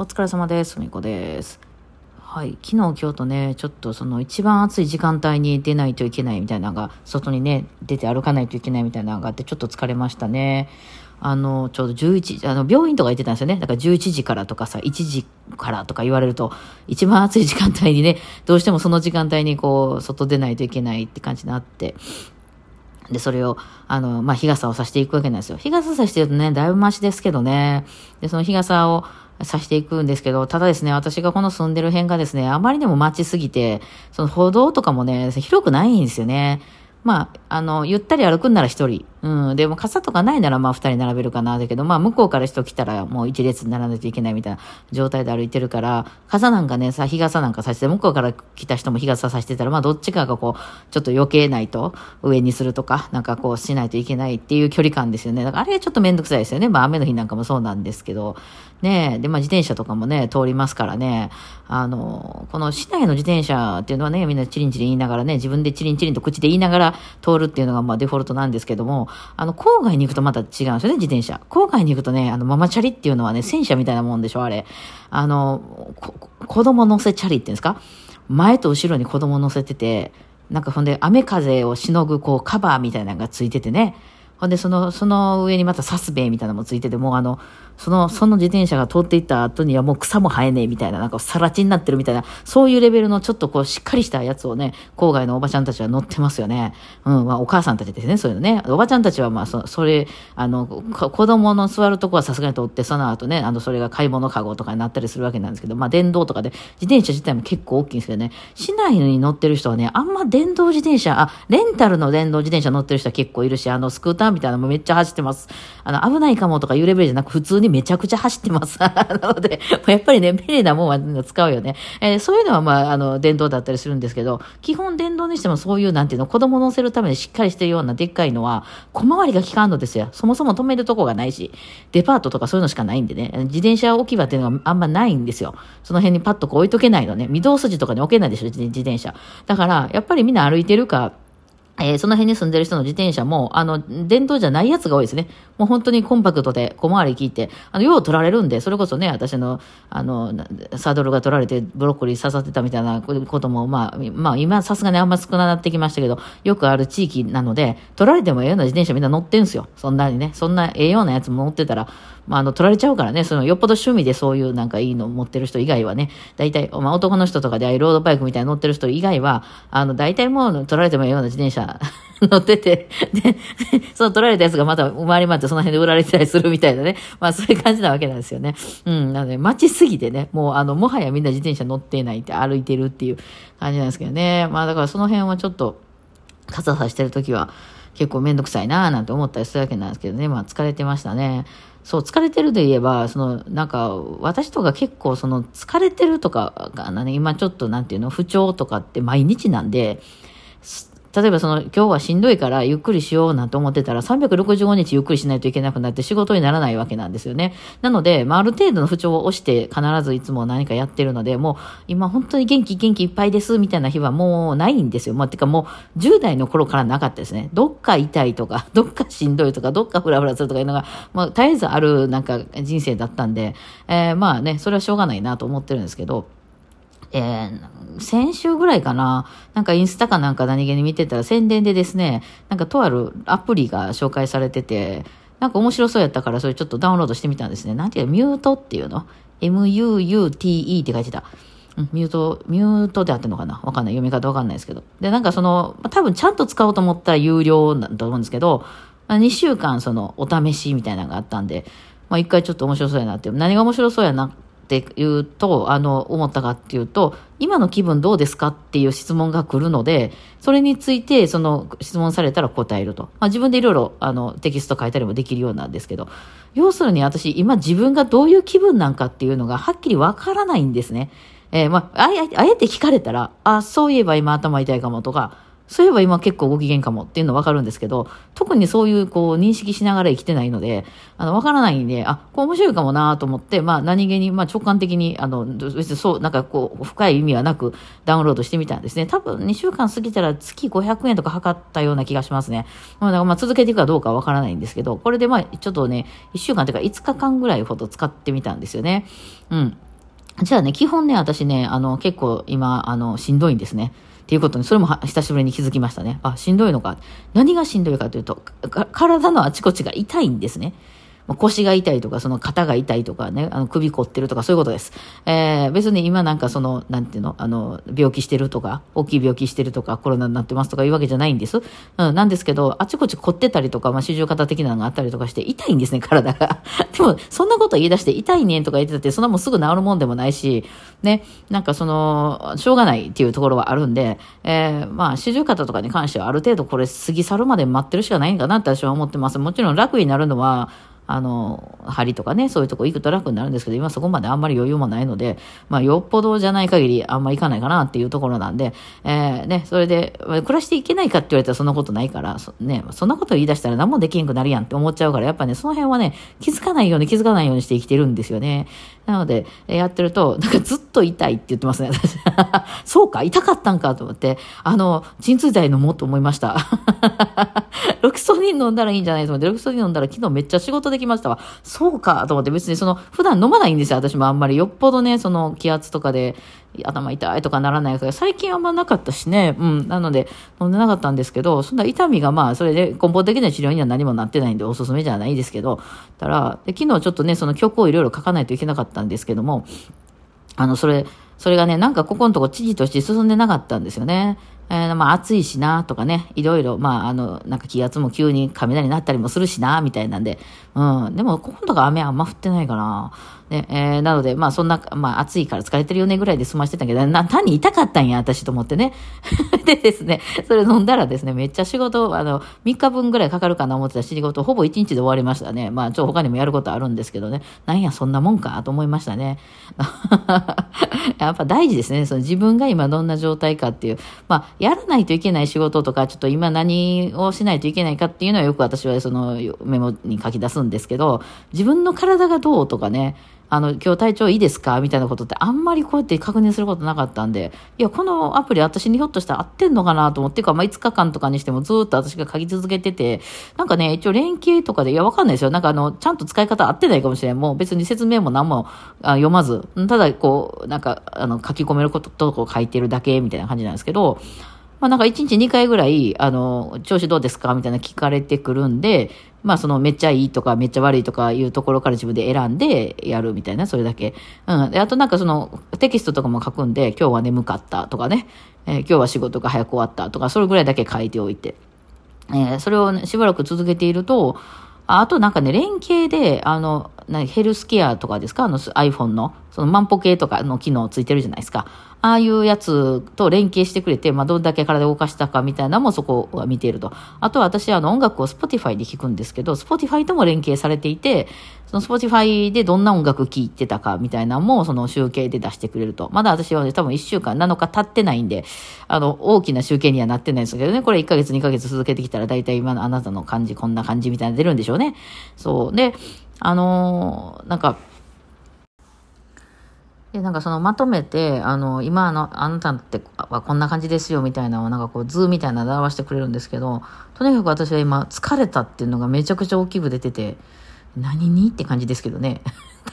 お疲れ様です。みこです。はい。昨日、今日とね、ちょっとその一番暑い時間帯に出ないといけないみたいなのが、外にね、出て歩かないといけないみたいなのがあって、ちょっと疲れましたね。あの、ちょうど11時、あの、病院とか行ってたんですよね。だから11時からとかさ、1時からとか言われると、一番暑い時間帯にね、どうしてもその時間帯にこう、外出ないといけないって感じになって、で、それを、あの、まあ、日傘をさしていくわけなんですよ。日傘さしてるとね、だいぶマシですけどね。で、その日傘をさしていくんですけど、ただですね、私がこの住んでる辺がですね、あまりにも街すぎて、その歩道とかもね、広くないんですよね。まあ、あの、ゆったり歩くんなら一人。うん。でも傘とかないならまあ二人並べるかな。だけど、まあ向こうから人来たらもう一列にならないといけないみたいな状態で歩いてるから、傘なんかね、さ、日傘なんかさして、向こうから来た人も日傘さしてたら、まあどっちかがこう、ちょっと余計ないと上にするとか、なんかこうしないといけないっていう距離感ですよね。だからあれはちょっとめんどくさいですよね。まあ雨の日なんかもそうなんですけど。ね。で、まあ自転車とかもね、通りますからね。あの、この市内の自転車っていうのはね、みんなチリンチリン言いながらね、自分でチリンチリンと口で言いながら通るっていうのがまあデフォルトなんですけども、あの、郊外に行くとまた違うんですよね、自転車。郊外に行くとね、あの、ママチャリっていうのはね、戦車みたいなもんでしょ、あれ。あの、子供乗せチャリっていうんですか？前と後ろに子供乗せてて、なんかほんで雨風をしのぐこうカバーみたいなのがついててね。ほんで、その、その上にまたサスベイみたいなのもついてて、もうあの、その、その自転車が通っていった後にはもう草も生えねえみたいな、なんかさら地になってるみたいな、そういうレベルのちょっとこうしっかりしたやつをね、郊外のおばちゃんたちは乗ってますよね。うん、まあお母さんたちですね、そういうのね。おばちゃんたちはまあそ、それ、あの、子供の座るとこはさすがに通って、その後ね、あの、それが買い物カゴとかになったりするわけなんですけど、まあ電動とかで、自転車自体も結構大きいんですけどね、市内に乗ってる人はね、あんま電動自転車、あ、レンタルの電動自転車乗ってる人は結構いるし、あの、スクーターみたいなのもめっちゃ走ってます。あの、危ないかもとかいうレベルじゃなく、普通にめちゃくちゃ走ってます。なので、やっぱりね、便利なもんは使うよね。えーそういうのはまあ、あの、電動だったりするんですけど、基本電動にしてもそういう、なんていうの、子供乗せるためにしっかりしてるようなでっかいのは、小回りが効かんのですよ。そもそも止めるとこがないし、デパートとかそういうのしかないんでね、自転車置き場っていうのがあんまないんですよ。その辺にパッとこう置いとけないのね。御堂筋とかに置けないでしょ、自自転車。だから、やっぱりみんな歩いてるか、えーその辺に住んでる人の自転車も、あの、電動じゃないやつが多いですね。もう本当にコンパクトで小回り効いて、あの、よう取られるんで、それこそね、私の、あの、サドルが取られてブロッコリー刺さってたみたいなことも、まあ、まあ、今さすがにあんま少なくなってきましたけど、よくある地域なので、取られてもええような自転車みんな乗ってんすよ。そんなにね、そんなええようなやつも乗ってたら、まあ、あの、取られちゃうからね、その、よっぽど趣味でそういうなんかいいの持ってる人以外はね、大体、まあ、男の人とかでああいうロードバイクみたいに乗ってる人以外は、あの、大体もう取られてもええような自転車 乗ってて、で、その取られたやつがまた回り回ってその辺で売られてたりするみたいなね。まあそういう感じなわけなんですよね。うん。なので、街すぎてね、もうあの、もはやみんな自転車乗ってないって歩いてるっていう感じなんですけどね。まあだからその辺はちょっと、傘さしてるときは結構めんどくさいなーなんて思ったりするわけなんですけどね。まあ疲れてましたね。そう、疲れてるで言えば、その、なんか、私とか結構、その、疲れてるとかがね、今ちょっと、なんていうの、不調とかって毎日なんで、例えばその、今日はしんどいからゆっくりしようなんて思ってたら、365日ゆっくりしないといけなくなって仕事にならないわけなんですよね。なので、まあ、ある程度の不調を押して必ずいつも何かやってるので、もう、今本当に元気元気いっぱいですみたいな日はもうないんですよ。まあ、てかもう、10代の頃からなかったですね。どっか痛いとか、どっかしんどいとか、どっかフラフラするとかいうのが、まあ、絶えずあるなんか人生だったんで、えーまあね、それはしょうがないなと思ってるんですけど、えー、先週ぐらいかな、なんかインスタかなんか何気に見てたら宣伝でですね、なんかとあるアプリが紹介されてて、なんか面白そうやったからそれちょっとダウンロードしてみたんですね。なんていうの？ミュートっていうの ?M-U-U-T-E って書いてた。ミュート、ミュートであってんのかな？わかんない。読み方わかんないですけど。で、なんかその、ま多分ちゃんと使おうと思ったら有料だと思うんですけど、ま、2週間そのお試しみたいなのがあったんで、まあ一回ちょっと面白そうやなって。何が面白そうやなっていうと、あの、思ったかっていうと、今の気分どうですかっていう質問が来るので、それについて、その質問されたら答えると。まあ自分でいろいろ、あの、テキスト書いたりもできるようなんですけど、要するに私、今自分がどういう気分なんかっていうのがはっきりわからないんですね。えーまあ、えあえて聞かれたら、あ、そういえば今頭痛いかもとか、そういえば今結構ご機嫌かもっていうのわかるんですけど、特にそういうこう認識しながら生きてないので、あの、わからないんで、あ、こう面白いかもなと思って、まあ何気に、まあ直感的に、あの、別にそう、なんかこう、深い意味はなくダウンロードしてみたんですね。多分2週間過ぎたら月500円とか測ったような気がしますね。まあ、かまあ続けていくかどうかわからないんですけど、これでまあちょっとね、1週間というか5日間ぐらいほど使ってみたんですよね。うん。じゃあね、基本ね、私ね、あの、結構今、あの、しんどいんですね。っていうことに、それも久しぶりに気づきましたね。あ、しんどいのか。何がしんどいかというと、体のあちこちが痛いんですね。腰が痛いとか、その肩が痛いとかね、あの首凝ってるとかそういうことです。えー、別に今なんかその、なんていうの、あの、病気してるとか、大きい病気してるとか、コロナになってますとかいうわけじゃないんです。うん、なんですけど、あちこち凝ってたりとか、まあ、四十肩的なのがあったりとかして痛いんですね、体が。でも、そんなこと言い出して痛いねんとか言ってたって、そんなもんすぐ治るもんでもないし、ね、なんかその、しょうがないっていうところはあるんで、えー、まあ、四十肩とかに関してはある程度これ過ぎ去るまで待ってるしかないんかなって私は思ってます。もちろん楽になるのは、あの、針とかね、そういうとこ行くと楽になるんですけど、今そこまであんまり余裕もないので、まあ、よっぽどじゃない限りあんま行かないかなっていうところなんで、えー、ね、それで、暮らしていけないかって言われたらそんなことないから、ね、そんなこと言い出したら何もできんくなるやんって思っちゃうから、やっぱね、その辺はね、気づかないように気づかないようにして生きてるんですよね。なので、やってると、なんかずっと痛いって言ってますね、私。そうか、痛かったんかと思って、あの、鎮痛剤飲もうと思いました。ロキソニン飲んだらいいんじゃないと思って、ロキソニン飲んだら昨日めっちゃ仕事できましたわ。そうかと思って、別にその、普段飲まないんですよ、私もあんまり。よっぽどね、その気圧とかで、頭痛いとかならないから、最近あんまなかったしね、うん、なので飲んでなかったんですけど、そんな痛みがまあ、それで根本的な治療には何もなってないんでおすすめじゃないですけど、たら、で昨日ちょっとね、その曲をいろいろ書かないといけなかったんですけども、あの、それ、それがね、なんかここのとこ知事として進んでなかったんですよね。えー、まあ暑いしなとかね、いろいろ、まああの、なんか気圧も急に雷になったりもするしな、みたいなんで、うん。でも、今度が雨あんま降ってないかな。ね、えー、なので、まあそんな、まあ暑いから疲れてるよねぐらいで済ましてたけど、な、単に痛かったんや、私と思ってね。でですね、それ飲んだらですね、めっちゃ仕事、あの、3日分ぐらいかかるかな思ってた仕事、ほぼ1日で終わりましたね。まあ、ちょ、他にもやることあるんですけどね。なんや、そんなもんか、と思いましたね。やっぱ大事ですね。その自分が今どんな状態かっていう。まあ、やらないといけない仕事とか、ちょっと今何をしないといけないかっていうのはよく私はそのメモに書き出すんですけど、自分の体がどうとかね、あの、今日体調いいですか？みたいなことってあんまりこうやって確認することなかったんで、いや、このアプリ私にひょっとしたら合ってんのかなと思ってか、まあ、5日間とかにしてもずっと私が書き続けてて、なんかね、一応連携とかで、いや、わかんないですよ。なんかあの、ちゃんと使い方合ってないかもしれん。もう別に説明も何も読まず、ただこう、なんか、あの、書き込めることとこ書いてるだけみたいな感じなんですけど、まあなんか1日2回ぐらい、あの、調子どうですか？みたいな聞かれてくるんで、まあそのめっちゃいいとかめっちゃ悪いとかいうところから自分で選んでやるみたいな、それだけ。うん。で、あとなんかそのテキストとかも書くんで、今日は眠かったとかね、えー、今日は仕事が早く終わったとか、それぐらいだけ書いておいて。えー、それを、ね、しばらく続けていると、あとなんかね、連携で、あの、ヘルスケアとかですか？あの iPhone の、その万歩計とかの機能ついてるじゃないですか。ああいうやつと連携してくれて、まあ、どんだけ体を動かしたかみたいなのもそこは見ていると。あとは私、あの、音楽を Spotify で聴くんですけど、Spotify とも連携されていて、その Spotify でどんな音楽聴いてたかみたいなのも、その集計で出してくれると。まだ私はね、多分1週間7日経ってないんで、あの、大きな集計にはなってないんですけどね、これ1ヶ月2ヶ月続けてきたら、大体今のあなたの感じ、こんな感じみたいな出るんでしょうね。そう。で、あのー、なんか、で、なんかそのまとめて、あの、今の、あなたってはこんな感じですよみたいなのをなんかこう図みたいなので表してくれるんですけど、とにかく私は今疲れたっていうのがめちゃくちゃ大きく出てて、何にって感じですけどね。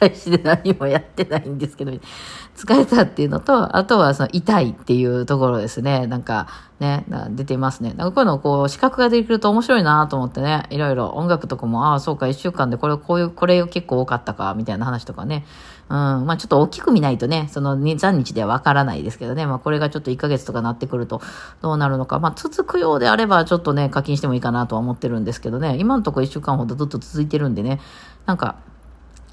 大して何もやってないんですけど、疲れたっていうのと、あとはその痛いっていうところですね。なんかね、出てますね。なんかこういうのこう、視覚ができると面白いなと思ってね、いろいろ音楽とかも、ああ、そうか、一週間でこれ、こういう、これ結構多かったか、みたいな話とかね。うん、まあちょっと大きく見ないとね、その2、3日ではわからないですけどね、まあこれがちょっと1ヶ月とかなってくるとどうなるのか、まあ続くようであればちょっとね、課金してもいいかなとは思ってるんですけどね、今のところ1週間ほどずっと続いてるんでね、なんか、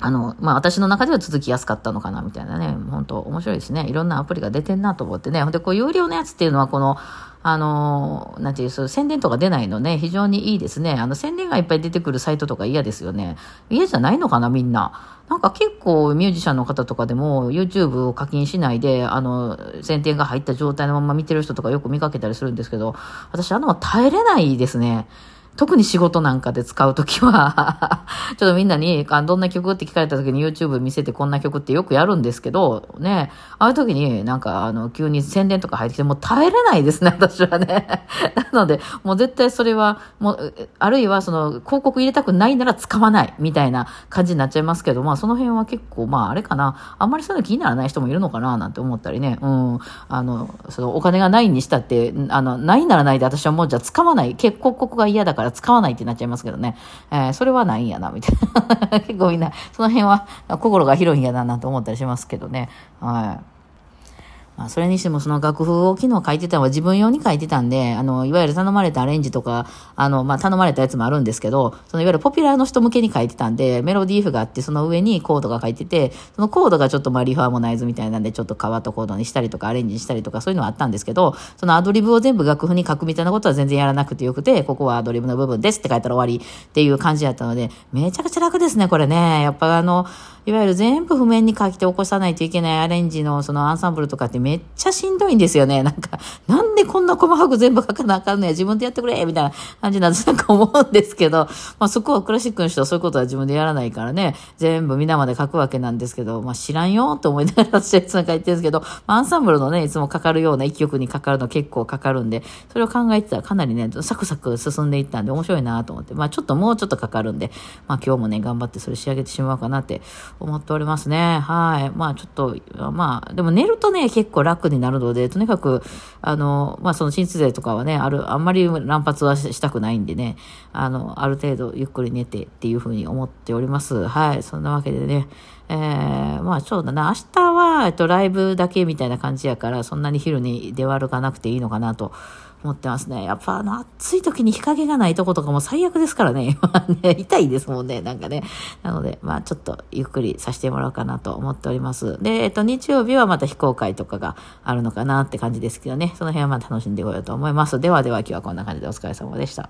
あの、まあ、私の中では続きやすかったのかな、みたいなね。本当面白いですね。いろんなアプリが出てんなと思ってね。ほんで、こう、有料のやつっていうのは、この、あの、なんていう、そう、宣伝とか出ないのね、非常にいいですね。あの、宣伝がいっぱい出てくるサイトとか嫌ですよね。嫌じゃないのかな、みんな。なんか結構ミュージシャンの方とかでも YouTube を課金しないで、あの、宣伝が入った状態のまま見てる人とかよく見かけたりするんですけど、私あの、耐えれないですね。特に仕事なんかで使うときは ちょっとみんなに、あどんな曲って聞かれたときに YouTube 見せてこんな曲ってよくやるんですけど、ね、ああいうときになんか、あの、急に宣伝とか入ってきて、もう耐えれないですね、私はね。なので、もう絶対それは、もう、あるいはその、広告入れたくないなら使わない、みたいな感じになっちゃいますけど、まあその辺は結構、まああれかな、あんまりそういうの気にならない人もいるのかな、なんて思ったりね、うん、あの、そのお金がないにしたって、あの、ないならないで私はもうじゃあ使わない、結構ここが嫌だから使わないってなっちゃいますけどね、えー、それはないんやな、みたいな。結構みんな、その辺は心が広いんやな、なんて思ったりしますけどね、はい。まあ、それにしてもその楽譜を昨日書いてたのは自分用に書いてたんで、あの、いわゆる頼まれたアレンジとか、あの、まあ、頼まれたやつもあるんですけど、そのいわゆるポピュラーの人向けに書いてたんで、メロディーフがあって、その上にコードが書いてて、そのコードがちょっとまあリファーモナイズみたいなんで、ちょっとカワとコードにしたりとかアレンジしたりとかそういうのはあったんですけど、そのアドリブを全部楽譜に書くみたいなことは全然やらなくてよくて、ここはアドリブの部分ですって書いたら終わりっていう感じだったので、めちゃくちゃ楽ですね、これね。やっぱあの、いわゆる全部譜面に書きて起こさないといけないアレンジのそのアンサンブルとかってめっちゃしんどいんですよね。なんか、なんでこんな細かく全部書かなあかんのや、自分でやってくれみたいな感じなんですなんか思うんですけど、まあそこはクラシックの人はそういうことは自分でやらないからね、全部皆まで書くわけなんですけど、まあ知らんよと思いながら私はいつも書いてるんですけど、まあ、アンサンブルのね、いつもかかるような一曲にかかるの結構かかるんで、それを考えてたらかなりね、サクサク進んでいったんで面白いなと思って、まあちょっともうちょっとかかるんで、まあ今日もね、頑張ってそれ仕上げてしまおうかなって思っておりますね。はい。まあちょっと、まあ、でも寝るとね、結構楽になるので、とにかく、あの、まあその鎮痛剤とかはね、ある、あんまり乱発はしたくないんでね、あの、ある程度ゆっくり寝てっていうふうに思っております。はい。そんなわけでね、えー、まあそうだな、明日は、えっと、ライブだけみたいな感じやから、そんなに昼に出歩かなくていいのかなと。思ってますね。やっぱあの暑い時に日陰がないとことかも最悪ですからね。今ね、痛いですもんね。なんかね。なので、まあちょっとゆっくりさせてもらおうかなと思っております。で、えっと日曜日はまた非公開とかがあるのかなって感じですけどね。その辺はまあ楽しんでこようと思います。ではでは今日はこんな感じでお疲れ様でした。